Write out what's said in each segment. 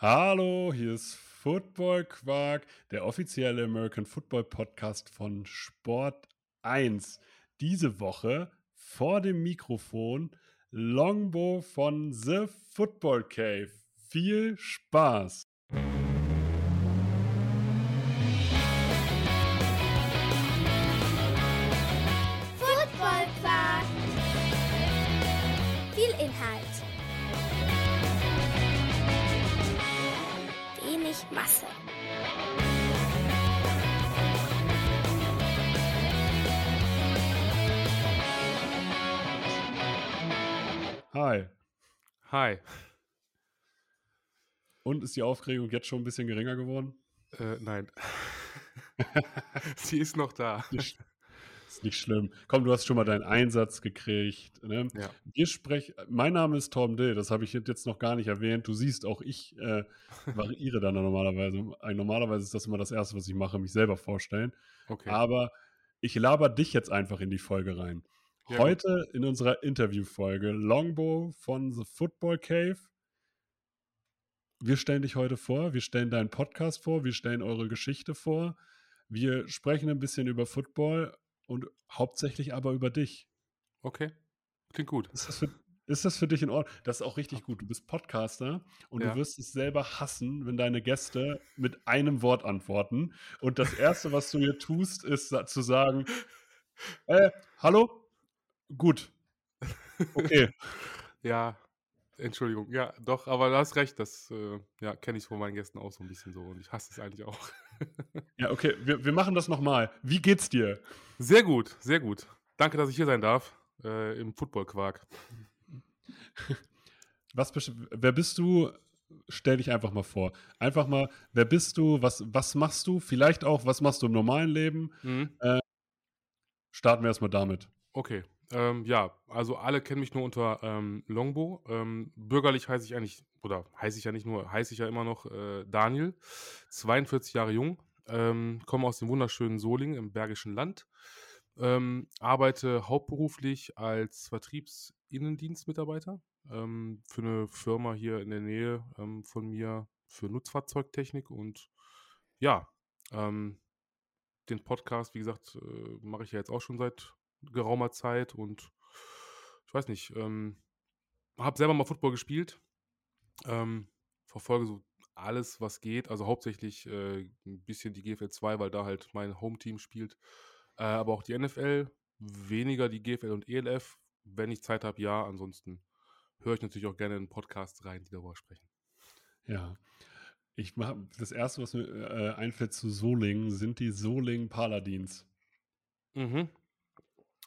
Hallo, hier ist Football Quark, der offizielle American Football Podcast von Sport 1. Diese Woche vor dem Mikrofon Longbow von The Football Cave. Viel Spaß! Wenig Masse. Hi. Hi. Und ist die Aufregung jetzt schon ein bisschen geringer geworden? Äh, nein. Sie ist noch da. Ist nicht schlimm. Komm, du hast schon mal deinen Einsatz gekriegt. Ne? Ja. Wir sprechen. Mein Name ist Tom Dill, das habe ich jetzt noch gar nicht erwähnt. Du siehst, auch ich äh, variiere dann normalerweise. Äh, Normalerweise ist das immer das Erste, was ich mache, mich selber vorstellen. Okay. Aber ich laber dich jetzt einfach in die Folge rein. Ja, Heute in unserer Interviewfolge Longbow von The Football Cave. Wir stellen dich heute vor, wir stellen deinen Podcast vor, wir stellen eure Geschichte vor. Wir sprechen ein bisschen über Football und hauptsächlich aber über dich. Okay. Klingt gut. Ist das für, ist das für dich in Ordnung? Das ist auch richtig gut. Du bist Podcaster und Ja. du wirst es selber hassen, wenn deine Gäste mit einem Wort antworten. Und das Erste, was du hier tust, ist zu sagen, äh, hallo? Gut. Okay. Ja, Entschuldigung. Ja, doch, aber du hast recht. Das äh, ja, kenne ich von meinen Gästen auch so ein bisschen so und ich hasse es eigentlich auch. Ja, okay. Wir, wir machen das nochmal. Wie geht's dir? Sehr gut, sehr gut. Danke, dass ich hier sein darf äh, im Football-Quark. Was, wer bist du? Stell dich einfach mal vor. Einfach mal, wer bist du? Was, was machst du? Vielleicht auch, was machst du im normalen Leben? Mhm. Starten wir erstmal damit. Okay. Ähm, ja, also alle kennen mich nur unter ähm, Longbow. Ähm, bürgerlich heiße ich eigentlich, oder heiße ich ja nicht nur, heiße ich ja immer noch äh, Daniel, 42 Jahre jung, ähm, komme aus dem wunderschönen Solingen im Bergischen Land, ähm, arbeite hauptberuflich als Vertriebsinnendienstmitarbeiter ähm, für eine Firma hier in der Nähe von mir für Nutzfahrzeugtechnik und ja, den Podcast, wie gesagt, äh, mache ich ja jetzt auch schon seit geraumer Zeit und ich weiß nicht, ähm, habe selber mal Football gespielt, ähm, verfolge so alles, was geht, also hauptsächlich äh, ein bisschen die GFL 2, weil da halt mein Home-Team spielt, äh, aber auch die NFL, weniger die GFL und ELF, wenn ich Zeit habe, ja, ansonsten höre ich natürlich auch gerne in Podcasts rein, die darüber sprechen. Ja. Ich mach, das erste, was mir äh, einfällt zu Solingen, sind die Solingen Paladins. Mhm.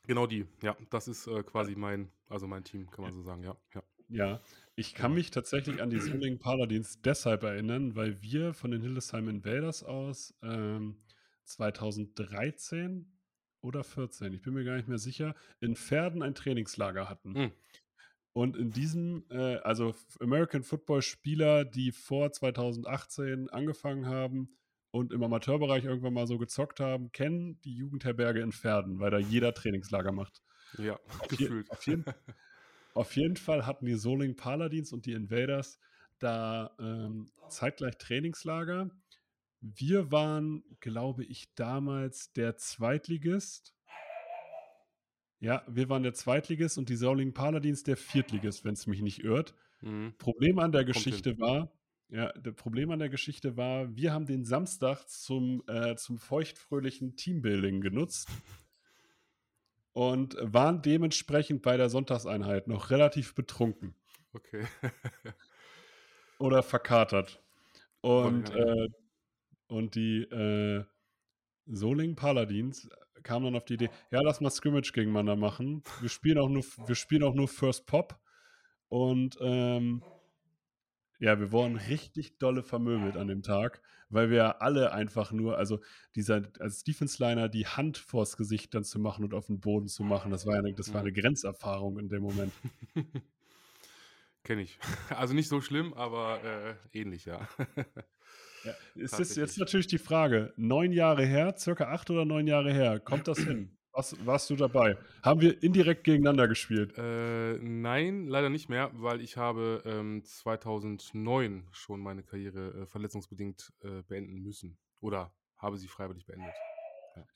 Genau die, ja, das ist äh, quasi mein, also mein Team, kann man so sagen, ja, ja. Ja, ich kann mich tatsächlich an die Solingen Paladins deshalb erinnern, weil wir von den Hildesheim Invaders aus ähm, 2013 oder 14, ich bin mir gar nicht mehr sicher, in Pferden ein Trainingslager hatten. Mhm. Und in diesem, äh, also American Football Spieler, die vor 2018 angefangen haben und im Amateurbereich irgendwann mal so gezockt haben, kennen die Jugendherberge in Pferden, weil da jeder Trainingslager macht. Ja, Auf, je, gefühlt. auf, jeden, auf jeden Fall hatten die Soling Paladins und die Invaders da ähm, zeitgleich Trainingslager. Wir waren, glaube ich, damals der Zweitligist. Ja, wir waren der Zweitligist und die Soling Paladins der Viertligist, wenn es mich nicht irrt. Mhm. Problem an der Geschichte war, ja, das Problem an der Geschichte war, wir haben den Samstag zum, äh, zum feuchtfröhlichen Teambuilding genutzt und waren dementsprechend bei der Sonntagseinheit noch relativ betrunken Okay. oder verkatert. Und, Oh, ja, äh, und die äh, Soling Paladins kamen dann auf die Idee, ja, lass mal Scrimmage gegeneinander machen. Wir spielen auch nur, wir spielen auch nur First Pop. Und ähm, ja, wir wurden richtig dolle vermöbelt an dem Tag, weil wir alle einfach nur, also dieser als Defense-Liner die Hand vors Gesicht dann zu machen und auf den Boden zu machen, das war, ja eine, das war eine Grenzerfahrung in dem Moment. Kenne ich. Also nicht so schlimm, aber äh, ähnlich, ja. Ja, ist jetzt, Tatsächlich. jetzt natürlich die Frage, neun Jahre her, circa acht oder neun Jahre her, kommt das hin? Warst, warst du dabei? Haben wir indirekt gegeneinander gespielt? Äh, nein, leider nicht mehr, weil ich habe ähm, 2009 schon meine Karriere äh, verletzungsbedingt äh, beenden müssen. Oder habe sie freiwillig beendet.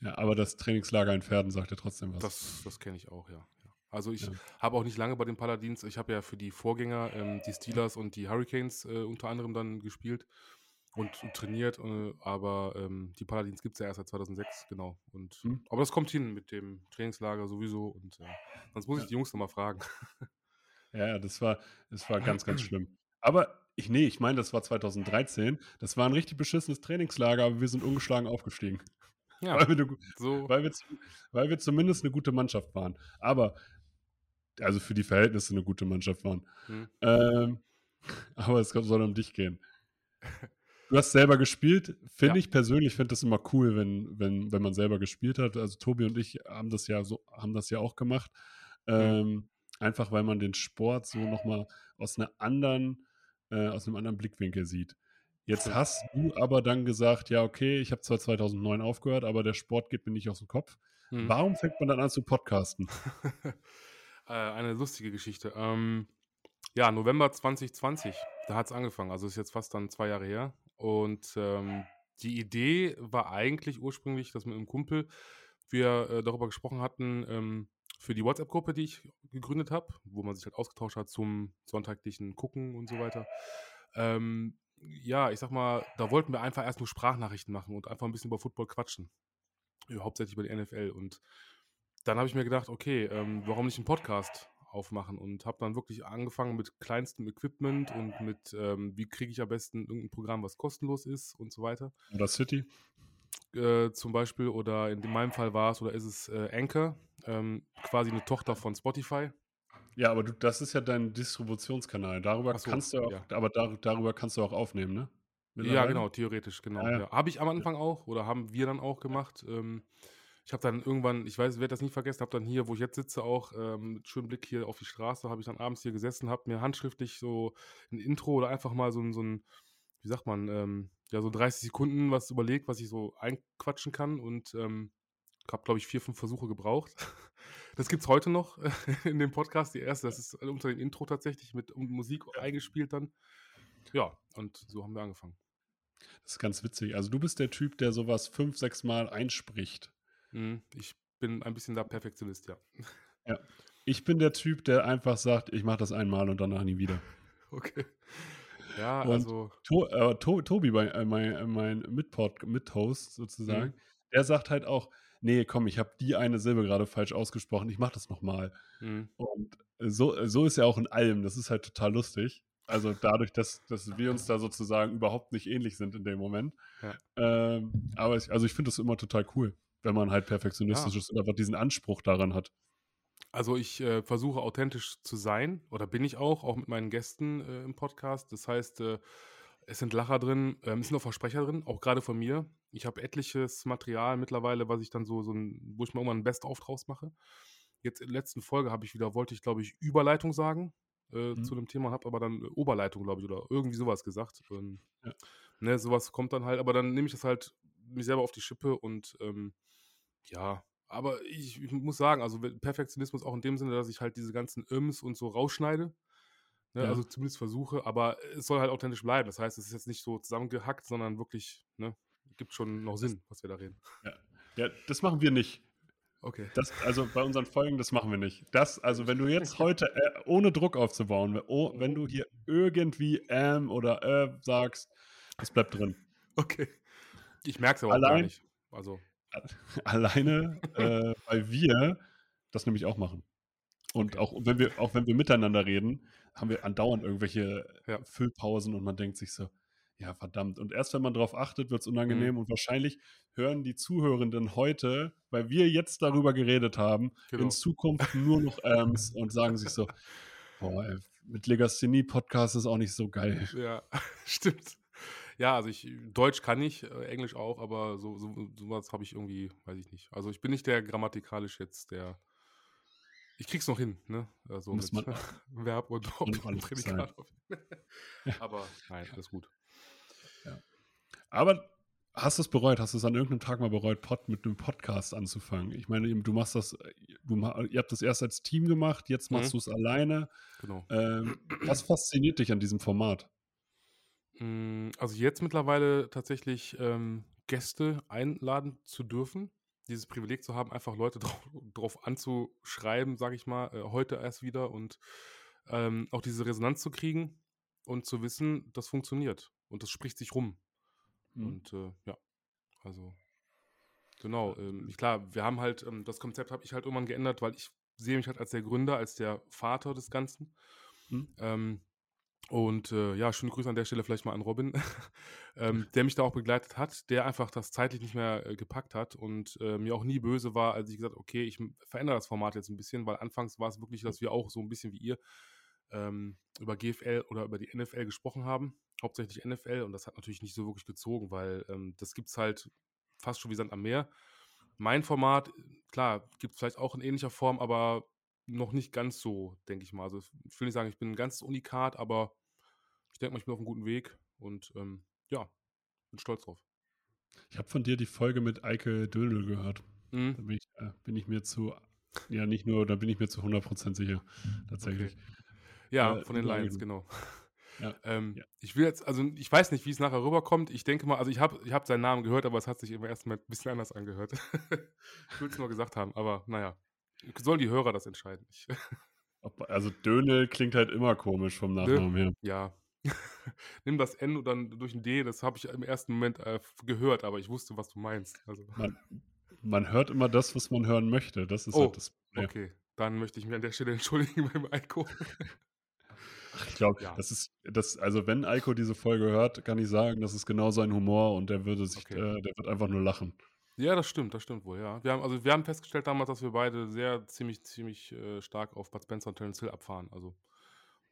Ja, aber das Trainingslager in Pferden sagt ja trotzdem was. Das, das kenne ich auch, ja. ja. Also ich Ja. habe auch nicht lange bei den Paladins. Ich habe ja für die Vorgänger, ähm, die Steelers und die Hurricanes äh, unter anderem dann gespielt und, und trainiert. Äh, aber ähm, die Paladins gibt es ja erst seit 2006, genau. Und, Hm. Aber das kommt hin mit dem Trainingslager sowieso. Und äh, sonst muss ich Ja. die Jungs nochmal fragen. Ja, das war, das war ganz, ganz schlimm. Aber ich, nee, ich meine, das war 2013. Das war ein richtig beschissenes Trainingslager, aber wir sind ungeschlagen aufgestiegen. ja, Weil, wir eine, so. weil, wir, weil wir zumindest eine gute Mannschaft waren. Aber, also für die Verhältnisse eine gute Mannschaft waren. Hm. Ähm, aber es soll um dich gehen. Du hast selber gespielt. Finde Ja. ich persönlich, finde das immer cool, wenn, wenn, wenn man selber gespielt hat. Also Tobi und ich haben das ja so, haben das ja auch gemacht. Ähm, einfach weil man den Sport so nochmal aus einer anderen, äh, aus einem anderen Blickwinkel sieht. Jetzt hast du aber dann gesagt, ja, okay, ich habe zwar 2009 aufgehört, aber der Sport geht mir nicht aus dem Kopf. Hm. Warum fängt man dann an zu podcasten? äh, eine lustige Geschichte. Ähm, ja, November 2020, da hat es angefangen. Also ist jetzt fast dann zwei Jahre her. Und ähm, die Idee war eigentlich ursprünglich, dass mit einem Kumpel wir äh, darüber gesprochen hatten, ähm, für die WhatsApp-Gruppe, die ich gegründet habe, wo man sich halt ausgetauscht hat zum sonntaglichen Gucken und so weiter. Ähm, ja, ich sag mal, da wollten wir einfach erst nur Sprachnachrichten machen und einfach ein bisschen über Football quatschen. Ja, hauptsächlich über die NFL. Und dann habe ich mir gedacht, okay, ähm, warum nicht einen Podcast aufmachen? Und habe dann wirklich angefangen mit kleinstem Equipment und mit, ähm, wie kriege ich am besten irgendein Programm, was kostenlos ist und so weiter. Oder City? Äh, zum Beispiel, oder in meinem Fall war es, oder ist es äh, Anchor, ähm, quasi eine Tochter von Spotify. Ja, aber du, das ist ja dein Distributionskanal. Darüber so, kannst du auch, ja. aber dar, darüber kannst du auch aufnehmen, ne? Ja, genau, theoretisch, genau. Ja, ja. Ja, Habe ich am Anfang auch oder haben wir dann auch gemacht. Ähm, ich habe dann irgendwann, ich weiß, ich werde das nie vergessen, habe dann hier, wo ich jetzt sitze, auch ähm, mit schönem Blick hier auf die Straße, habe ich dann abends hier gesessen, habe mir handschriftlich so ein Intro oder einfach mal so ein, so ein wie sagt man, ähm, ja, so 30 Sekunden was überlegt, was ich so einquatschen kann und ähm, habe, glaube ich, vier, fünf Versuche gebraucht. Das gibt es heute noch in dem Podcast. Die erste, das ist unter dem Intro tatsächlich mit Musik eingespielt dann. Ja, und so haben wir angefangen. Das ist ganz witzig. Also du bist der Typ, der sowas fünf, sechs Mal einspricht. Mhm, Ich bin ein bisschen da Perfektionist, ja. Ich bin der Typ, der einfach sagt, ich mache das einmal und danach nie wieder. Okay. Ja, Und- also, To, äh, to, Tobi, mein, äh, mein, äh, mein Mitpod, Mithost sozusagen, Mhm. der sagt halt auch, nee, komm, ich habe die eine Silbe gerade falsch ausgesprochen, ich mache das nochmal. mhm, Und so, so ist er auch in allem. Das ist halt total lustig. Also dadurch, dass, dass wir uns da sozusagen überhaupt nicht ähnlich sind in dem Moment. Ja. Ähm, aber ich, also ich finde das immer total cool, wenn man halt perfektionistisch Ja. ist und einfach diesen Anspruch daran hat. also ich äh, versuche authentisch zu sein oder bin ich auch, auch mit meinen Gästen äh, im Podcast. Das heißt, äh, es sind Lacher drin, ähm, es sind auch Versprecher drin, auch gerade von mir. Ich habe etliches Material mittlerweile, was ich dann so, so ein, wo ich mir irgendwann ein Best-of draus mache. Jetzt in der letzten Folge habe ich wieder, wollte ich glaube ich Überleitung sagen äh, Mhm. zu dem Thema, habe aber dann äh, Oberleitung glaube ich oder irgendwie sowas gesagt. Ähm, Ja. ne, sowas kommt dann halt, aber dann nehme ich das halt mich selber auf die Schippe und ähm, ja, aber ich, ich muss sagen, also Perfektionismus auch in dem Sinne, dass ich halt diese ganzen Ims und so rausschneide. Ne, Ja. Also zumindest versuche, aber es soll halt authentisch bleiben. Das heißt, es ist jetzt nicht so zusammengehackt, sondern wirklich, ne, gibt schon noch Sinn, was wir da reden. Ja, das machen wir nicht. Okay. Das, also bei unseren Folgen, das machen wir nicht. Das, also wenn du jetzt heute, äh, ohne Druck aufzubauen, oh, wenn du hier irgendwie ähm oder äh sagst, das bleibt drin. Okay. Ich merke es aber auch gar Allein- nicht. Also, Alleine, äh, weil wir das nämlich auch machen. Und Okay. auch wenn wir, auch wenn wir miteinander reden, haben wir andauernd irgendwelche Ja. Füllpausen und man denkt sich so, ja, verdammt. Und erst wenn man darauf achtet, wird es Mhm. unangenehm und wahrscheinlich hören die Zuhörenden heute, weil wir jetzt darüber geredet haben, Genau. in Zukunft nur noch Äms und sagen sich so, boah, ey, mit Legasthenie-Podcast ist auch nicht so geil. ja, stimmt. Ja, also ich, Deutsch kann ich, äh, Englisch auch, aber so, so sowas habe ich irgendwie, weiß ich nicht. Also ich bin nicht der grammatikalisch jetzt der. Ich krieg's noch hin, ne? Also Muss mit man- Verb und und Prädikat. aber nein, alles gut. Aber Hast du es bereut? Hast du es an irgendeinem Tag mal bereut, Pod, mit einem Podcast anzufangen? Ich meine, du machst das, du, ihr habt das erst als Team gemacht, jetzt machst Mhm. du es alleine. Genau. Ähm, was fasziniert dich an diesem Format? Mm, Also jetzt mittlerweile tatsächlich ähm, Gäste einladen zu dürfen. Dieses Privileg zu haben, einfach Leute drauf, drauf anzuschreiben, sage ich mal, äh, heute erst wieder und ähm, auch diese Resonanz zu kriegen und zu wissen, das funktioniert und das spricht sich rum. Hm. Und äh, ja, also genau. Ähm, klar, wir haben halt, ähm, das Konzept habe ich halt irgendwann geändert, weil ich sehe mich halt als der Gründer, als der Vater des Ganzen. Hm. Und äh, ja, schöne Grüße an der Stelle vielleicht mal an Robin, ähm, der mich da auch begleitet hat, der einfach das zeitlich nicht mehr äh, gepackt hat und äh, mir auch nie böse war, als ich gesagt okay, ich verändere das Format jetzt ein bisschen, weil anfangs war es wirklich, dass wir auch so ein bisschen wie ihr ähm, über GFL oder über die NFL gesprochen haben, hauptsächlich NFL und das hat natürlich nicht so wirklich gezogen, weil ähm, das gibt es halt fast schon wie Sand am Meer. Mein Format, klar, gibt es vielleicht auch in ähnlicher Form, aber noch nicht ganz so, denke ich mal. Also ich will nicht sagen, ich bin ein ganz Unikat, aber ich denke mal, ich bin auf einem guten Weg und ähm, ja, bin stolz drauf. Ich habe von dir die Folge mit Eike Dödel gehört. Da Mhm. bin ich, äh, bin ich mir zu, ja nicht nur, da bin ich mir zu 100% sicher, tatsächlich. Ja, Äh, von den Lions, genau. Ja, Ähm, ja. Ich will jetzt, also ich weiß nicht, wie es nachher rüberkommt. Ich denke mal, also ich habe ich hab seinen Namen gehört, aber es hat sich im ersten Moment ein bisschen anders angehört. ich will es nur gesagt haben, aber naja, sollen die Hörer das entscheiden. Ich, Also Dönel klingt halt immer komisch vom Nachnamen her. ja. Nimm das N und dann durch ein D, das habe ich im ersten Moment äh, gehört, aber ich wusste, was du meinst. Also, Man, man hört immer das, was man hören möchte. Das ist Oh, halt das Problem. okay, dann möchte ich mich an der Stelle entschuldigen beim Eiko. Ich glaube, Ja. das ist, das, also wenn Eiko diese Folge hört, kann ich sagen, das ist genau sein Humor und der würde sich, Okay. äh, der wird einfach nur lachen. Ja, das stimmt, das stimmt wohl, ja. Wir haben, also wir haben festgestellt damals, dass wir beide sehr ziemlich, ziemlich äh, stark auf Bud Spencer und Terence Hill abfahren. Also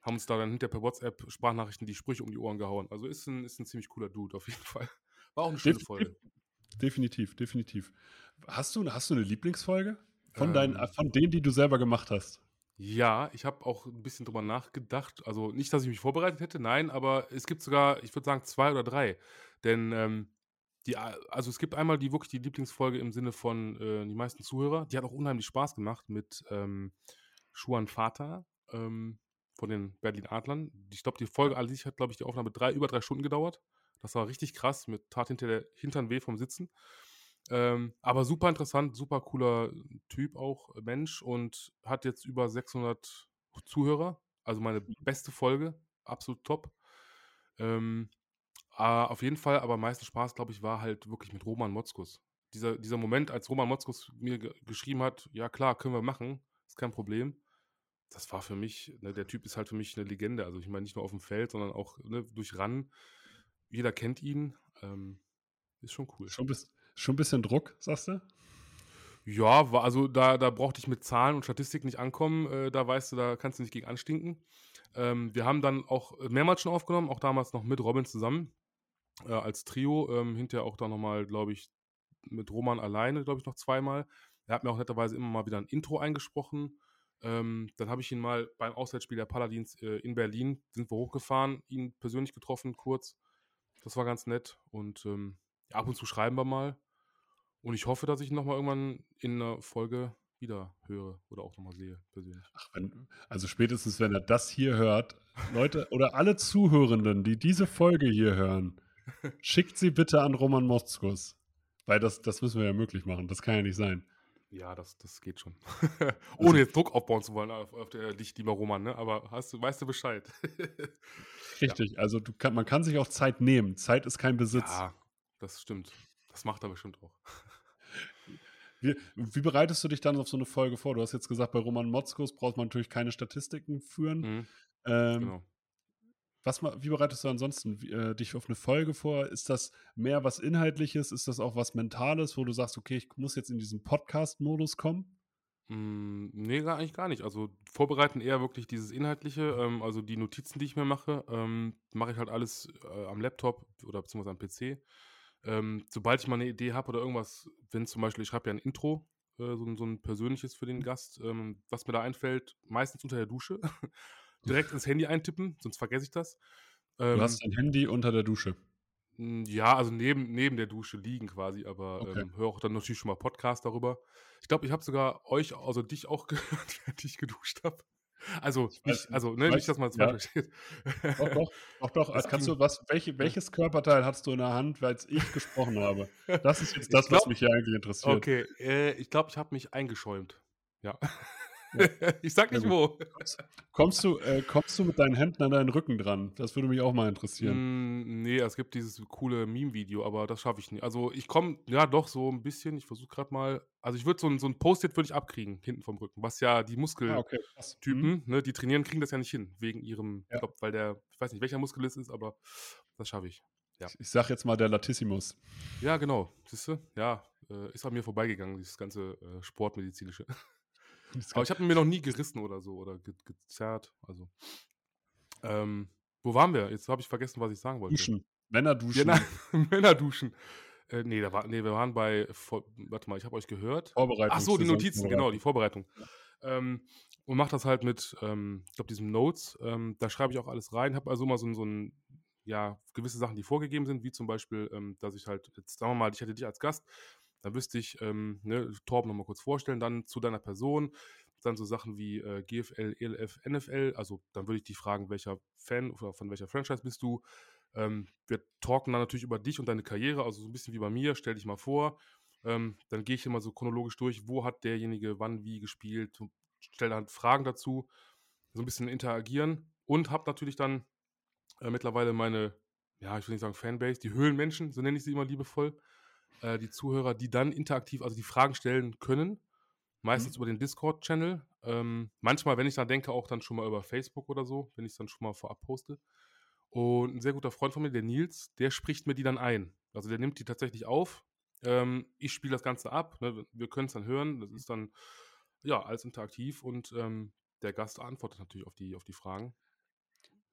haben uns da dann hinter per WhatsApp Sprachnachrichten die Sprüche um die Ohren gehauen. Also ist ein, ist ein ziemlich cooler Dude auf jeden Fall. War auch eine schöne Def- Folge. Definitiv, definitiv. Hast du, hast du eine Lieblingsfolge? Von, deinen, Ähm. von denen, die du selber gemacht hast? Ja, ich habe auch ein bisschen drüber nachgedacht. Also nicht, dass ich mich vorbereitet hätte, nein, aber es gibt sogar, ich würde sagen, zwei oder drei. Denn ähm, die, also es gibt einmal die wirklich die Lieblingsfolge im Sinne von äh, die meisten Zuhörer. Die hat auch unheimlich Spaß gemacht mit ähm, Schuan Vater ähm, von den Berlin Adlern. Ich glaube, die Folge an sich hat, glaube ich, die Aufnahme drei, über drei Stunden gedauert. Das war richtig krass, mit tat hinter der Hintern weh vom Sitzen. Ähm, aber super interessant, super cooler Typ auch, äh, Mensch und hat jetzt über 600 Zuhörer. Also meine beste Folge, absolut top. Ähm, ah, auf jeden Fall, aber am meisten Spaß, glaube ich, war halt wirklich mit Roman Motzkus. Dieser, dieser Moment, als Roman Motzkus mir ge geschrieben hat, ja klar, können wir machen, ist kein Problem. Das war für mich, ne, der Typ ist halt für mich eine Legende. Also ich meine nicht nur auf dem Feld, sondern auch ne, durch Ran. Jeder kennt ihn. Ähm, ist schon cool. Schon, bis, schon ein bisschen Druck, sagst du? Ja, war, also da, da brauchte ich mit Zahlen und Statistik nicht ankommen. Äh, da weißt du, da kannst du nicht gegen anstinken. Ähm, wir haben dann auch mehrmals schon aufgenommen, auch damals noch mit Robin zusammen äh, als Trio. Ähm, hinterher auch dann nochmal, glaube ich, mit Roman alleine, glaube ich, noch zweimal. Er hat mir auch netterweise immer mal wieder ein Intro eingesprochen. Ähm, dann habe ich ihn mal beim Auswärtsspiel der Paladins äh, in Berlin, sind wir hochgefahren, ihn persönlich getroffen, kurz. Das war ganz nett. Und ähm, ab und zu schreiben wir mal. Und ich hoffe, dass ich ihn nochmal irgendwann in einer Folge wieder höre oder auch nochmal sehe, persönlich. Ach, wenn, also spätestens, wenn er das hier hört, Leute oder alle Zuhörenden, die diese Folge hier hören, schickt sie bitte an Roman Motzkus. Weil das, das müssen wir ja möglich machen. Das kann ja nicht sein. Ja, das, das geht schon. Ohne jetzt Druck aufbauen zu wollen auf, auf der, dich, lieber Roman, ne? aber hast du, weißt du Bescheid. Richtig. Also du kann, man kann sich auch Zeit nehmen. Zeit ist kein Besitz. ja, das stimmt. Das macht er bestimmt auch. Wie, wie bereitest du dich dann auf so eine Folge vor? Du hast jetzt gesagt, bei Roman Motzkus braucht man natürlich keine Statistiken führen. Mhm, Ähm, genau. Was, wie bereitest du ansonsten äh, dich auf eine Folge vor? Ist das mehr was Inhaltliches? Ist das auch was Mentales, wo du sagst, okay, ich muss jetzt in diesen Podcast-Modus kommen? Mm, nee, gar, eigentlich gar nicht. Also vorbereiten eher wirklich dieses Inhaltliche, ähm, also die Notizen, die ich mir mache, ähm, mache ich halt alles äh, am Laptop oder beziehungsweise am PC. Ähm, sobald ich mal eine Idee habe oder irgendwas, wenn zum Beispiel, ich schreibe ja ein Intro, äh, so, ein- so ein persönliches für den Gast, ähm, was mir da einfällt, meistens unter der Dusche, direkt ins Handy eintippen, sonst vergesse ich das. Du Ähm, hast dein Handy unter der Dusche. Hm, ja, also neben neben der Dusche liegen quasi, aber, Okay. ähm, höre auch dann natürlich schon mal Podcast darüber. Ich glaube, ich habe sogar euch also dich auch gehört, während ich geduscht habe. Also, Ich nicht also, ne, ich nicht, dass man's ja. falsch versteht. Doch, doch, doch, doch. Äh, kannst du was welche welches Körperteil hattest du in der Hand, weil's ich gesprochen habe? Das ist jetzt das, was glaube mich hier eigentlich interessiert. okay, äh, ich glaube, ich habe mich eingeschäumt. Ja. Ich sage Sehr nicht wo. Kommst du äh, kommst du mit deinen Händen an deinen Rücken dran? Das würde mich auch mal interessieren. Hm, ne, es gibt dieses coole Meme-Video, aber das schaffe ich nicht. Also, ich komme ja doch so 'n bisschen ich versuche grad mal also, ich würde so 'n so 'n Post-it würde ich abkriegen hinten vom Rücken, was ja die Ah, okay. Mhm. Muskeltypen, ne, die trainieren, kriegen das ja nicht hin, wegen ihrem Ja. glaube, weil der ich weiß nicht, welcher Muskel es ist, aber das schaffe ich. Ja. Ich ich sage jetzt mal der Latissimus. Ja, genau. Siehst du? Ja, äh, ist an mir vorbeigegangen, dieses ganze, äh, Sportmedizinische. Aber ich habe ihn mir noch nie gerissen oder so oder ge gezerrt, also. Ähm, wo waren wir? Jetzt habe ich vergessen, was ich sagen wollte. Duschen. Männer Ja, duschen. nein, Männer duschen. Äh, ne, da war ne, wir waren bei vor warte mal, ich habe euch gehört. Vorbereitung Ach so, die Notizen, genau, die Vorbereitung. Ähm, und mache das halt mit, ähm, ich glaube, diesem Notes. Ähm, da schreibe ich auch alles rein, habe also immer so so 'n ja, gewisse Sachen, die vorgegeben sind, wie zum Beispiel, ähm, dass ich halt jetzt sagen wir mal, ich hätte dich als Gast, dann wüsste ich, ähm, ne, Torben noch mal kurz vorstellen, dann zu deiner Person, dann so Sachen wie, äh, GFL, ELF, NFL. Also, dann würde ich dich fragen, welcher Fan oder von welcher Franchise bist du? Ähm, wir talken dann natürlich über dich und deine Karriere, also so 'n bisschen wie bei mir. Stell dich mal vor. Ähm, dann gehe ich immer so chronologisch durch, wo hat derjenige wann wie gespielt stelle dann Fragen dazu, so 'n bisschen interagieren und habe natürlich dann, äh, mittlerweile meine, ja, ich will nicht sagen Fanbase, die Höhlenmenschen, so nenne ich sie immer liebevoll, äh, die Zuhörer, die dann interaktiv also die Fragen stellen können, meistens Mhm. über den Discord-Channel. Ähm, manchmal, wenn ich dran denke, auch dann schon mal über Facebook oder so, wenn ich's dann schon mal vorab poste. Und 'n sehr guter Freund von mir, der Nils, der spricht mir die dann ein. Also, der nimmt die tatsächlich auf. Ähm, ich spiele das Ganze ab, ne? Wir können's dann hören. Das ist dann, ja, alles interaktiv und, ähm, der Gast antwortet natürlich auf die auf die Fragen.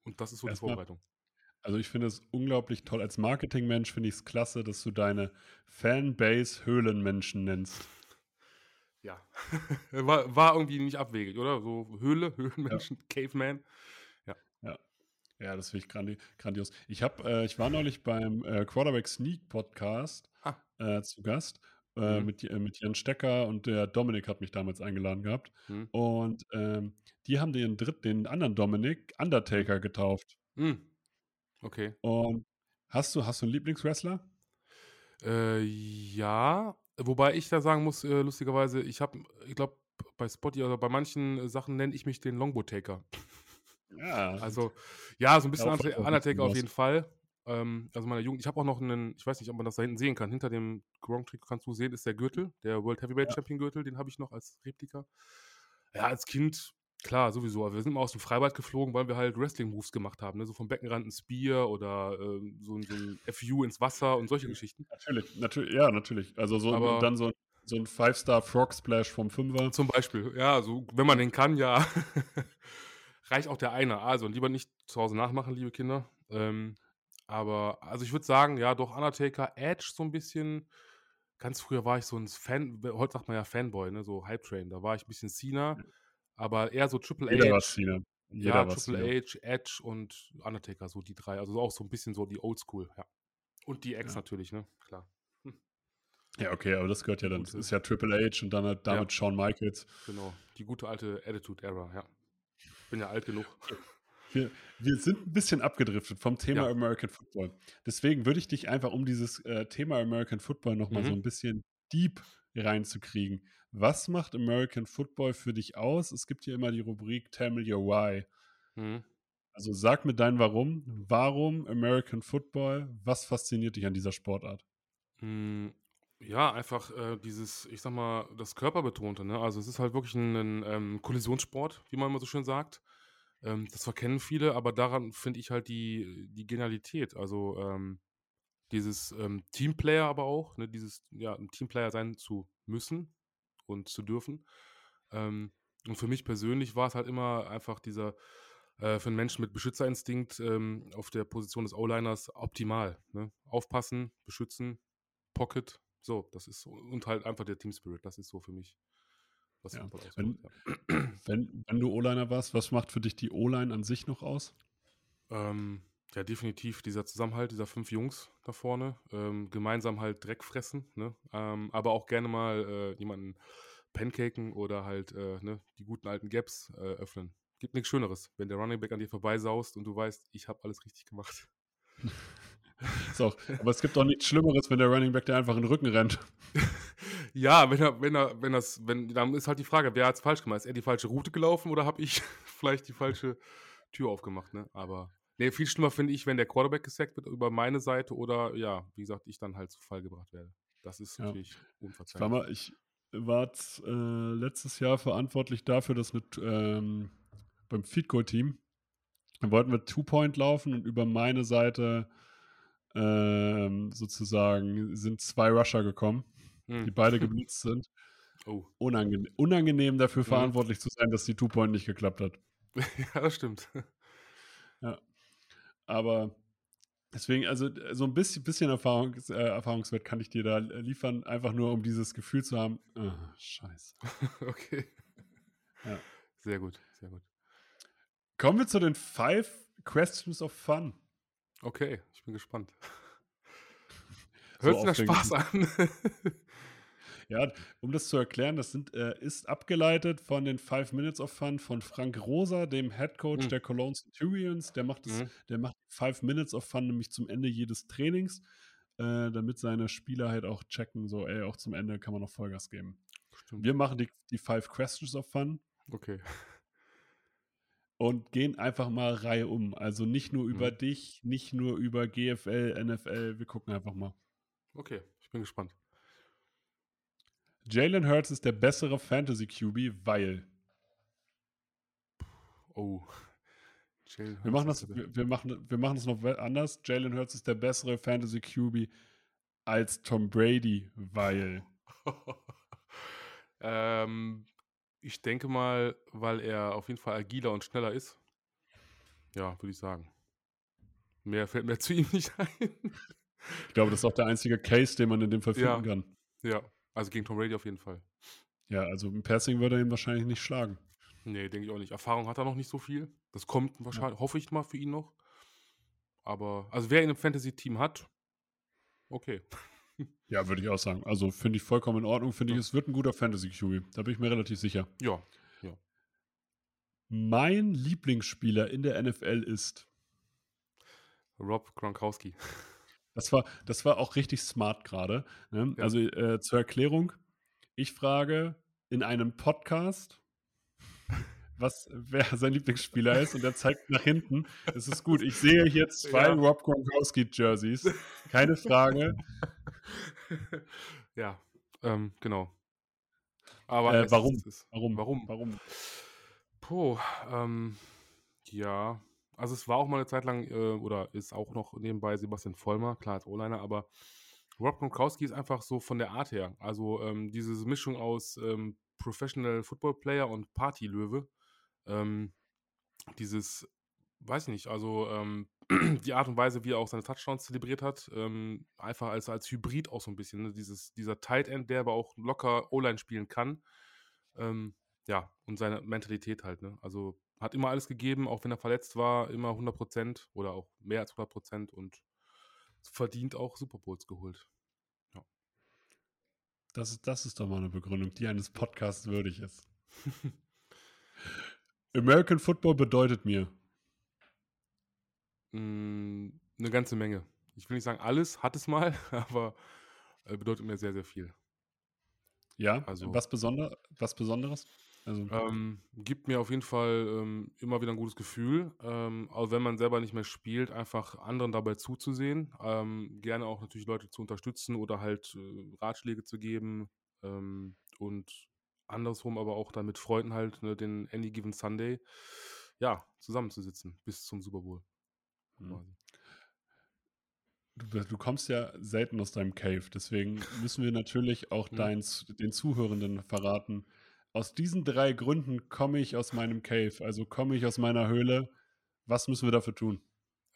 Und das ist so die Erst mal Vorbereitung. Also, ich finde es unglaublich toll. Als Marketingmensch finde ich's klasse, dass du deine Fanbase Höhlenmenschen nennst. Ja. War war irgendwie nicht abwegig, oder? So Höhle, Ja. Höhlenmenschen, Caveman. Ja. Ja. Ja, das finde ich grandi grandios. Ich habe äh, ich war neulich beim, äh, Quarterback Sneak Podcast, Ah. äh, zu Gast, äh, Mhm. mit J mit Jens Stecker und der Dominik hat mich damals eingeladen gehabt. Mhm. Und, ähm, die haben den dritt den anderen Dominik Mhm. Undertaker getauft. Hm. Okay. Und hast du hast du 'n Lieblingswrestler? Äh, ja, wobei ich da sagen muss, äh, lustigerweise, ich habe ich glaube, bei Spotify oder bei manchen Sachen nenne ich mich den Longbow Taker. Ja. Also, ja, so 'n bisschen Ja, Undertaker auf jeden Fall. Ähm, also meiner Jugend ich habe auch noch 'nen ich weiß nicht, ob man das da hinten sehen kann. Hinter dem Gronk-Trikot kannst du sehen, ist der Gürtel, der World Heavyweight Ja. Champion Gürtel, den habe ich noch als Replika. Ja, als Kind, klar, sowieso. Aber wir sind immer aus dem Freibad geflogen, weil wir halt Wrestling-Moves gemacht haben, ne? So vom Beckenrand 'n Spear oder, ähm, so 'n so 'n FU ins Wasser und solche Geschichten. Natürlich, natür ja, natürlich. Also, so Aber dann so so 'n Five-Star Frog Splash vom Fünfer. Zum Beispiel, ja, so wenn man den kann, ja. Reicht auch der eine. Also, lieber nicht zu Hause nachmachen, liebe Kinder. Ähm, aber also, ich würde sagen, ja, doch Undertaker, Edge so 'n bisschen. Ganz früher war ich so 'n Fan heute sagt man ja Fanboy, ne, so Hype Train. Da war ich 'n bisschen Cena, aber eher so Triple Jeder H. Cena. Jeder Ja, war Triple. H, Edge und Undertaker, so die 3. Also, auch so 'n bisschen so die Oldschool, ja. Und die Ex Ja. natürlich, ne, klar. Hm. Ja, okay, aber das gehört ja dann das Gute ist ja Triple H und dann halt Ja. damit Shawn Michaels. Genau, die gute alte Attitude Era, ja. Bin ja alt genug. Wir wir sind 'n bisschen abgedriftet vom Thema Ja. American Football. Deswegen würde ich dich einfach, um dieses, äh, Thema American Football noch mal so Mhm. 'n bisschen deep reinzukriegen. Was macht American Football für dich aus? Es gibt ja immer die Rubrik Tell me your why. Mhm. Also, sag mir dein Warum. Warum American Football? Was fasziniert dich an dieser Sportart? Hm, ja, einfach, äh, dieses, ich sage mal, das Körperbetonte, ne? Also, es ist halt wirklich 'n 'nen, ähm, Kollisionssport, wie man immer so schön sagt. Ähm, das verkennen viele, aber daran finde ich halt die die Genialität. Also, ähm, dieses, ähm, Teamplayer aber auch, ne, dieses, ja, 'n Teamplayer sein zu müssen und zu dürfen. Ähm, und für mich persönlich war's halt immer einfach dieser, äh, für 'n Menschen mit Beschützerinstinkt, ähm, auf der Position des O-Liners optimal, ne? Aufpassen, beschützen, Pocket, so, das ist und halt einfach der Team Spirit. Das ist so für mich, was Ja. Wenn ja. wenn wenn du O-Liner warst, was macht für dich die O-Line an sich noch aus? Ähm, Ja, definitiv dieser Zusammenhalt dieser fünf Jungs da vorne. Ähm, gemeinsam halt Dreck fressen, ne? Ähm, aber auch gerne mal äh, jemanden pancaken oder halt äh, ne, die guten alten Gaps äh, öffnen. Gibt nichts Schöneres, wenn der Running Back an dir vorbeisaust und du weißt, ich habe alles richtig gemacht. Ist auch, aber es gibt auch nichts Schlimmeres, wenn der Running Back dir einfach in den Rücken rennt. Ja, wenn er, wenn er, wenn das, wenn, dann ist halt die Frage, wer hat es falsch gemacht? Ist er die falsche Route gelaufen oder habe ich vielleicht die falsche Tür aufgemacht, ne? Aber nee, viel schlimmer finde ich, wenn der Quarterback gesackt wird über meine Seite oder ja, wie gesagt, ich dann halt zu Fall gebracht werde. Das ist Ja. natürlich Ich war, unverzeihlich. mal, ich war äh, letztes Jahr verantwortlich dafür, dass mit ähm, beim Feed Goal Team da wollten wir Two-Point laufen und über meine Seite ähm, sozusagen sind zwei Rusher gekommen, Hm. die beide geblitzt sind. Oh, Unangenehm, unangenehm dafür Mhm. verantwortlich zu sein, dass die Two-Point nicht geklappt hat. ja, das stimmt. Aber deswegen, also äh, so ein bisschen, bisschen Erfahrung, äh, Erfahrungswert kann ich dir da liefern, einfach nur um dieses Gefühl zu haben, ah, scheiße. okay. Ja. Sehr gut, sehr gut. Kommen wir zu den Five Questions of Fun. Okay, ich bin gespannt. So Hört sich nach. Spaß an. Ja, um das zu erklären, das sind, äh, ist abgeleitet von den Five Minutes of Fun von Frank Rosa, dem Head Coach Mhm. der Cologne Centurions. Der macht, das, Mhm. der macht Five Minutes of Fun nämlich zum Ende jedes Trainings, äh, damit seine Spieler halt auch checken, so, ey, auch zum Ende kann man noch Vollgas geben. Stimmt. Wir machen die, die Five Questions of Fun Okay. und gehen einfach mal Reihe um. Also nicht nur über Mhm. dich, nicht nur über GFL, NFL, wir gucken einfach mal. Okay, ich bin gespannt. Jalen Hurts ist der bessere Fantasy QB, weil Oh. Wir machen das, wir, wir machen, wir machen das noch anders. Jalen Hurts ist der bessere Fantasy QB als Tom Brady, weil ähm, ich denke mal, weil er auf jeden Fall agiler und schneller ist. Ja, würde ich sagen. Mehr fällt mir zu ihm nicht ein. ich glaube, das ist auch der einzige Case, den man in dem Fall finden Ja. kann. ja, also gegen Tom Brady auf jeden Fall. Ja, also im Passing würde er ihn wahrscheinlich nicht schlagen. Nee, denke ich auch nicht. Erfahrung hat er noch nicht so viel. Das kommt wahrscheinlich, hoffe ich mal für ihn noch. Aber, also wer ihn im Fantasy-Team hat, okay. Ja, würde ich auch sagen. Also finde ich vollkommen in Ordnung. Finde ich, Ja. es wird ein guter Fantasy QB. Da bin ich mir relativ sicher. Ja, Mein Lieblingsspieler in der NFL ist. Rob Gronkowski. Das war, das war auch richtig smart gerade. Ne? Ja. Also äh, zur Erklärung, ich frage in einem Podcast, was, wer sein Lieblingsspieler ist und er zeigt nach hinten. Es ist gut. Ich sehe hier zwei Ja. Rob Gronkowski Jerseys. Keine Frage. ja, ähm, genau. Aber Äh, warum? ist- es- Warum? Warum? Warum? Puh, ähm, ja. Also es war auch mal eine Zeit lang, äh, oder ist auch noch nebenbei Sebastian Vollmer, klar als O-Liner, aber Rob Gronkowski ist einfach so von der Art her. Also ähm, diese Mischung aus ähm, Professional Football Player und Partylöwe. Ähm, dieses, weiß ich nicht, also ähm, die Art und Weise, wie er auch seine Touchdowns zelebriert hat, ähm, einfach als, als Hybrid auch so ein bisschen. Ne? Dieses, dieser Tight End, der aber auch locker O-Line spielen kann. Ähm, ja, und seine Mentalität halt, ne? Also hat immer alles gegeben, auch wenn er verletzt war, immer 100% oder auch mehr als 100% und verdient auch Super Bowls geholt. Das ist, das ist doch mal eine Begründung, die eines Podcasts würdig ist. American Football bedeutet mir. Mm, eine ganze Menge. Ich will nicht sagen alles, hat es mal, aber äh, bedeutet mir sehr, sehr viel. Ja, Also- was, Besonder, was Besonderes? Also, Ähm, gibt mir auf jeden Fall ähm, immer wieder ein gutes Gefühl, ähm, auch wenn man selber nicht mehr spielt, einfach anderen dabei zuzusehen, ähm, gerne auch natürlich Leute zu unterstützen oder halt äh, Ratschläge zu geben ähm, und andersrum aber auch dann mit Freunden halt ne, den Any Given Sunday ja, zusammenzusitzen bis zum Super Bowl. hm. quasi. du, du kommst ja selten aus deinem Cave, deswegen müssen wir natürlich auch Hm. dein, den Zuhörenden verraten. Aus diesen drei Gründen komme ich aus meinem Cave, also komme ich aus meiner Höhle. Was müssen wir dafür tun?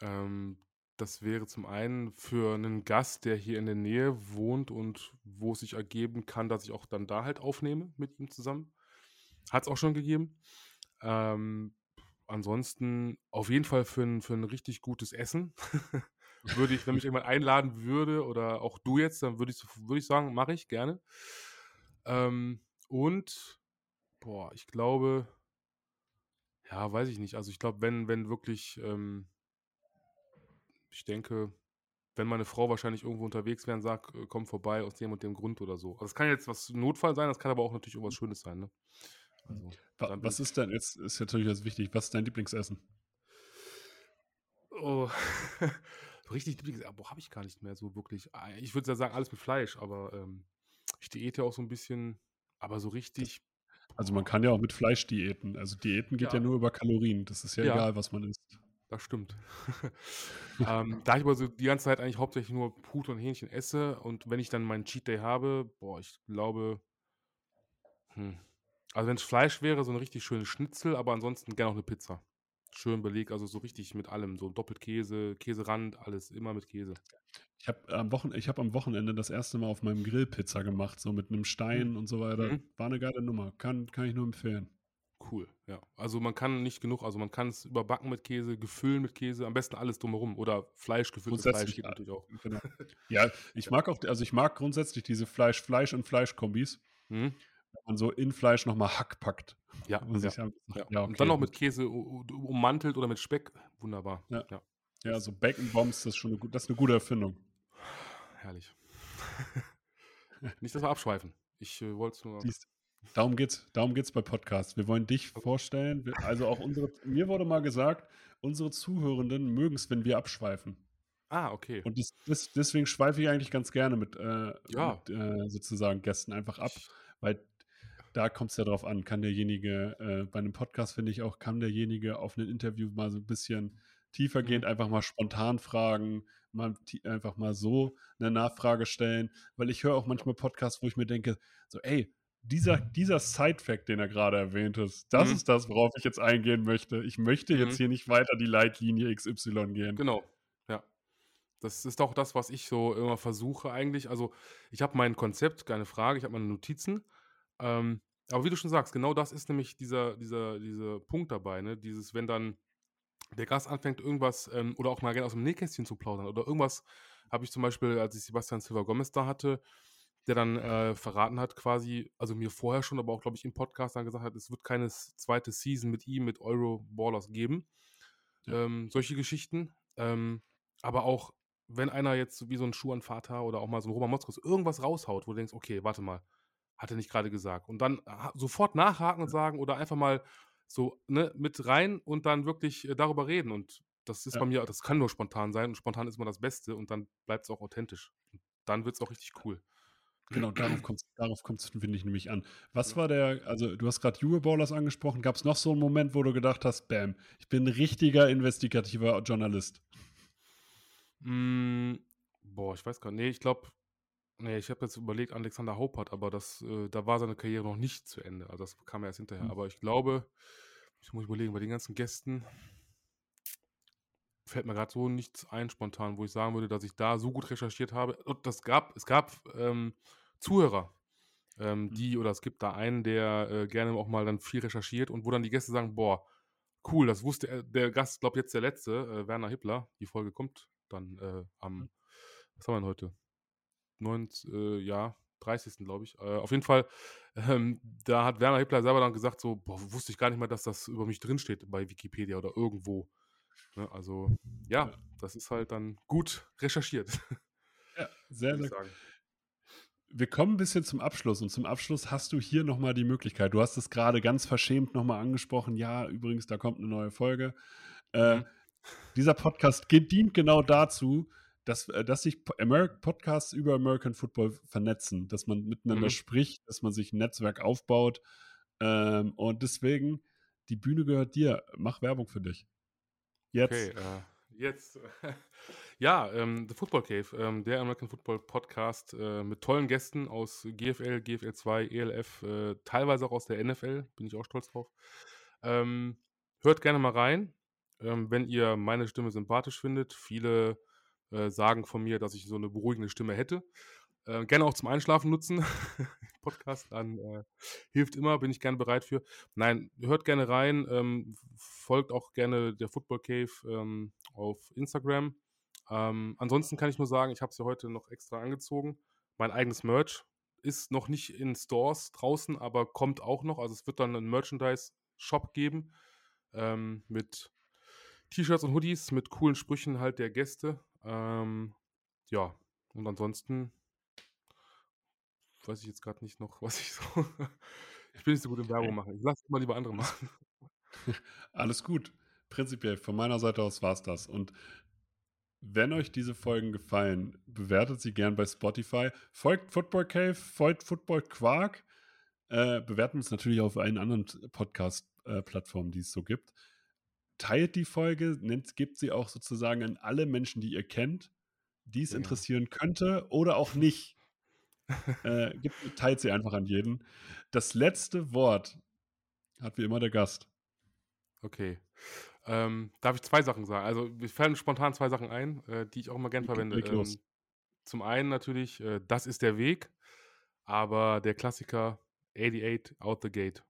Ähm, das wäre zum einen für einen Gast, der hier in der Nähe wohnt und wo es sich ergeben kann, dass ich auch dann da halt aufnehme mit ihm zusammen. Hat es auch schon gegeben. Ähm, ansonsten auf jeden Fall für ein, für ein richtig gutes Essen. würde ich, wenn mich jemand einladen würde oder auch du jetzt, dann würde ich, würde ich sagen, mache ich gerne. Ähm, und, boah, ich glaube, ja, weiß ich nicht. Also ich glaube, wenn, wenn wirklich, ähm, ich denke, wenn meine Frau wahrscheinlich irgendwo unterwegs wäre und sagt, äh, komm vorbei aus dem und dem Grund oder so. Also das kann jetzt was Notfall sein, das kann aber auch natürlich irgendwas Schönes sein, ne? Also, Wa was ist denn, jetzt ist natürlich jetzt wichtig, was ist dein Lieblingsessen? Oh, richtig Lieblingsessen, boah, habe ich gar nicht mehr so wirklich. Ah, ich würde ja sagen, alles mit Fleisch, aber ähm, ich diete auch so ein bisschen, aber so richtig. Also man kann ja auch mit Fleisch diäten. Also Diäten geht ja, ja nur über Kalorien. Das ist ja, ja. egal, was man isst. Das stimmt. ähm, da ich aber so die ganze Zeit eigentlich hauptsächlich nur Pute und Hähnchen esse und wenn ich dann meinen Cheat Day habe, boah, ich glaube, hm. also wenn es Fleisch wäre, so eine richtig schöne Schnitzel, aber ansonsten gerne auch eine Pizza. Schön belegt, also so richtig mit allem, so doppelt Käse, Käserand, alles immer mit Käse. Ich habe am, Wochen hab am Wochenende das erste Mal auf meinem Grill Pizza gemacht, so mit einem Stein mhm. und so weiter. Mhm. War eine geile Nummer, kann, kann ich nur empfehlen. Cool, ja. Also man kann nicht genug, also man kann es überbacken mit Käse, gefüllen mit Käse, am besten alles drumherum oder Fleisch gefüllt mit Fleisch geht natürlich auch. Genau. Ja, ich mag auch, also ich mag grundsätzlich diese Fleisch, Fleisch und Fleisch-Kombis. Mhm. Man so in Fleisch nochmal Hack packt. Ja, ja. Sagen, ja. ja okay. Und dann noch mit Käse ummantelt oder mit Speck, wunderbar. Ja, ja. ja so Bacon Bombs, das ist schon eine, das ist eine gute Erfindung. Herrlich. nicht, dass wir abschweifen. Ich äh, wollte es nur. Siehst, Darum geht's, darum geht's bei Podcasts. Wir wollen dich vorstellen. Also auch unsere, mir wurde mal gesagt, unsere Zuhörenden mögen es, wenn wir abschweifen. Ah, okay. Und das, das, deswegen schweife ich eigentlich ganz gerne mit, äh, ja. mit äh, sozusagen Gästen einfach ab, weil da kommt es ja drauf an, kann derjenige, äh, bei einem Podcast finde ich auch, kann derjenige auf ein Interview mal so ein bisschen tiefergehend mhm. einfach mal spontan fragen, mal einfach mal so eine Nachfrage stellen, weil ich höre auch manchmal Podcasts, wo ich mir denke, so, ey, dieser, dieser Side-Fact, den er gerade erwähnt hat, das mhm. ist das, worauf ich jetzt eingehen möchte. Ich möchte mhm. jetzt hier nicht weiter die Leitlinie XY gehen. Genau, ja. Das ist auch das, was ich so immer versuche eigentlich. Also ich habe mein Konzept, keine Frage, ich habe meine Notizen. Ähm, aber wie du schon sagst, genau das ist nämlich dieser, dieser, dieser Punkt dabei, ne? Dieses, wenn dann der Gast anfängt, irgendwas ähm, oder auch mal gerne aus dem Nähkästchen zu plaudern oder irgendwas, habe ich zum Beispiel, als ich Sebastian Silva Gomez da hatte, der dann äh, verraten hat, quasi, also mir vorher schon, aber auch, glaube ich, im Podcast dann gesagt hat, es wird keine zweite Season mit ihm, mit Euro-Ballers geben. Ja. Ähm, solche Geschichten. Ähm, aber auch, wenn einer jetzt wie so ein Schuh an Vater oder auch mal so ein Roman Motzkos irgendwas raushaut, wo du denkst, okay, warte mal, hat er nicht gerade gesagt. Und dann sofort nachhaken und sagen oder einfach mal so ne, mit rein und dann wirklich äh, darüber reden. Und das ist ja. bei mir, das kann nur spontan sein und spontan ist immer das Beste und dann bleibt es auch authentisch. Und dann wird es auch richtig cool. Genau, darauf kommt es, darauf kommt's, finde ich, nämlich an. Was war der, also du hast gerade Juve Ballers angesprochen, gab es noch so einen Moment, wo du gedacht hast, bam, ich bin ein richtiger investigativer Journalist? Mm, boah, ich weiß gar nicht. Nee, ich glaube, nee, ich habe jetzt überlegt, Alexander Haupert, aber das, äh, da war seine Karriere noch nicht zu Ende. Also das kam erst hinterher. Mhm. Aber ich glaube, ich muss überlegen, bei den ganzen Gästen fällt mir gerade so nichts ein spontan, wo ich sagen würde, dass ich da so gut recherchiert habe. Und das gab, es gab ähm, Zuhörer, ähm, mhm. die, oder es gibt da einen, der äh, gerne auch mal dann viel recherchiert und wo dann die Gäste sagen, boah, cool, das wusste er, der Gast, glaube jetzt der letzte, äh, Werner Hippler, die Folge kommt dann äh, am, mhm. was haben wir denn heute? 9, äh, ja, 30. glaube ich. Äh, auf jeden Fall, ähm, da hat Werner Hippler selber dann gesagt, so, boah, wusste ich gar nicht mehr, dass das über mich drinsteht bei Wikipedia oder irgendwo. Ne? Also, ja, das ist halt dann gut recherchiert. Ja, sehr, sehr. Sagen. Wir kommen ein bisschen zum Abschluss und zum Abschluss hast du hier nochmal die Möglichkeit. Du hast es gerade ganz verschämt nochmal angesprochen. Ja, übrigens, da kommt eine neue Folge. Äh, mhm. dieser Podcast dient genau dazu, dass, äh, dass sich Podcasts über American Football vernetzen, dass man miteinander mhm. spricht, dass man sich ein Netzwerk aufbaut. Ähm, und deswegen, die Bühne gehört dir. Mach Werbung für dich. Jetzt. Okay, äh, jetzt. ja, ähm, The Football Cave, ähm, der American Football Podcast äh, mit tollen Gästen aus GFL, GFL 2, ELF, äh, teilweise auch aus der NFL, bin ich auch stolz drauf. Ähm, hört gerne mal rein, ähm, wenn ihr meine Stimme sympathisch findet. Viele äh, sagen von mir, dass ich so eine beruhigende Stimme hätte. Äh, gerne auch zum Einschlafen nutzen. Podcast an äh, hilft immer, bin ich gerne bereit für. Nein, hört gerne rein, ähm, folgt auch gerne der Football Cave ähm, auf Instagram. Ähm, ansonsten kann ich nur sagen, ich habe es ja heute noch extra angezogen. Mein eigenes Merch ist noch nicht in Stores draußen, aber kommt auch noch. Also es wird dann einen Merchandise-Shop geben ähm, mit T-Shirts und Hoodies, mit coolen Sprüchen halt der Gäste. Ähm, ja, und ansonsten weiß ich jetzt gerade nicht noch, was ich so. ich bin nicht so gut im Werbung machen. Ich lasse es mal lieber andere machen. Alles gut. Prinzipiell von meiner Seite aus war es das. Und wenn euch diese Folgen gefallen, bewertet sie gern bei Spotify. Folgt Football Cave, folgt Football Quark. Äh, bewerten uns natürlich auf allen anderen Podcast-Plattformen, äh, die es so gibt. Teilt die Folge, nennt, gebt sie auch sozusagen an alle Menschen, die ihr kennt, die es ja. interessieren könnte oder auch nicht. äh, gibt, teilt sie einfach an jeden. Das letzte Wort hat wie immer der Gast. Okay. Ähm, darf ich zwei Sachen sagen? Also, mir fallen spontan zwei Sachen ein, äh, die ich auch immer gern verwende. Ähm, zum einen natürlich, äh, das ist der Weg, aber der Klassiker 88 out the gate.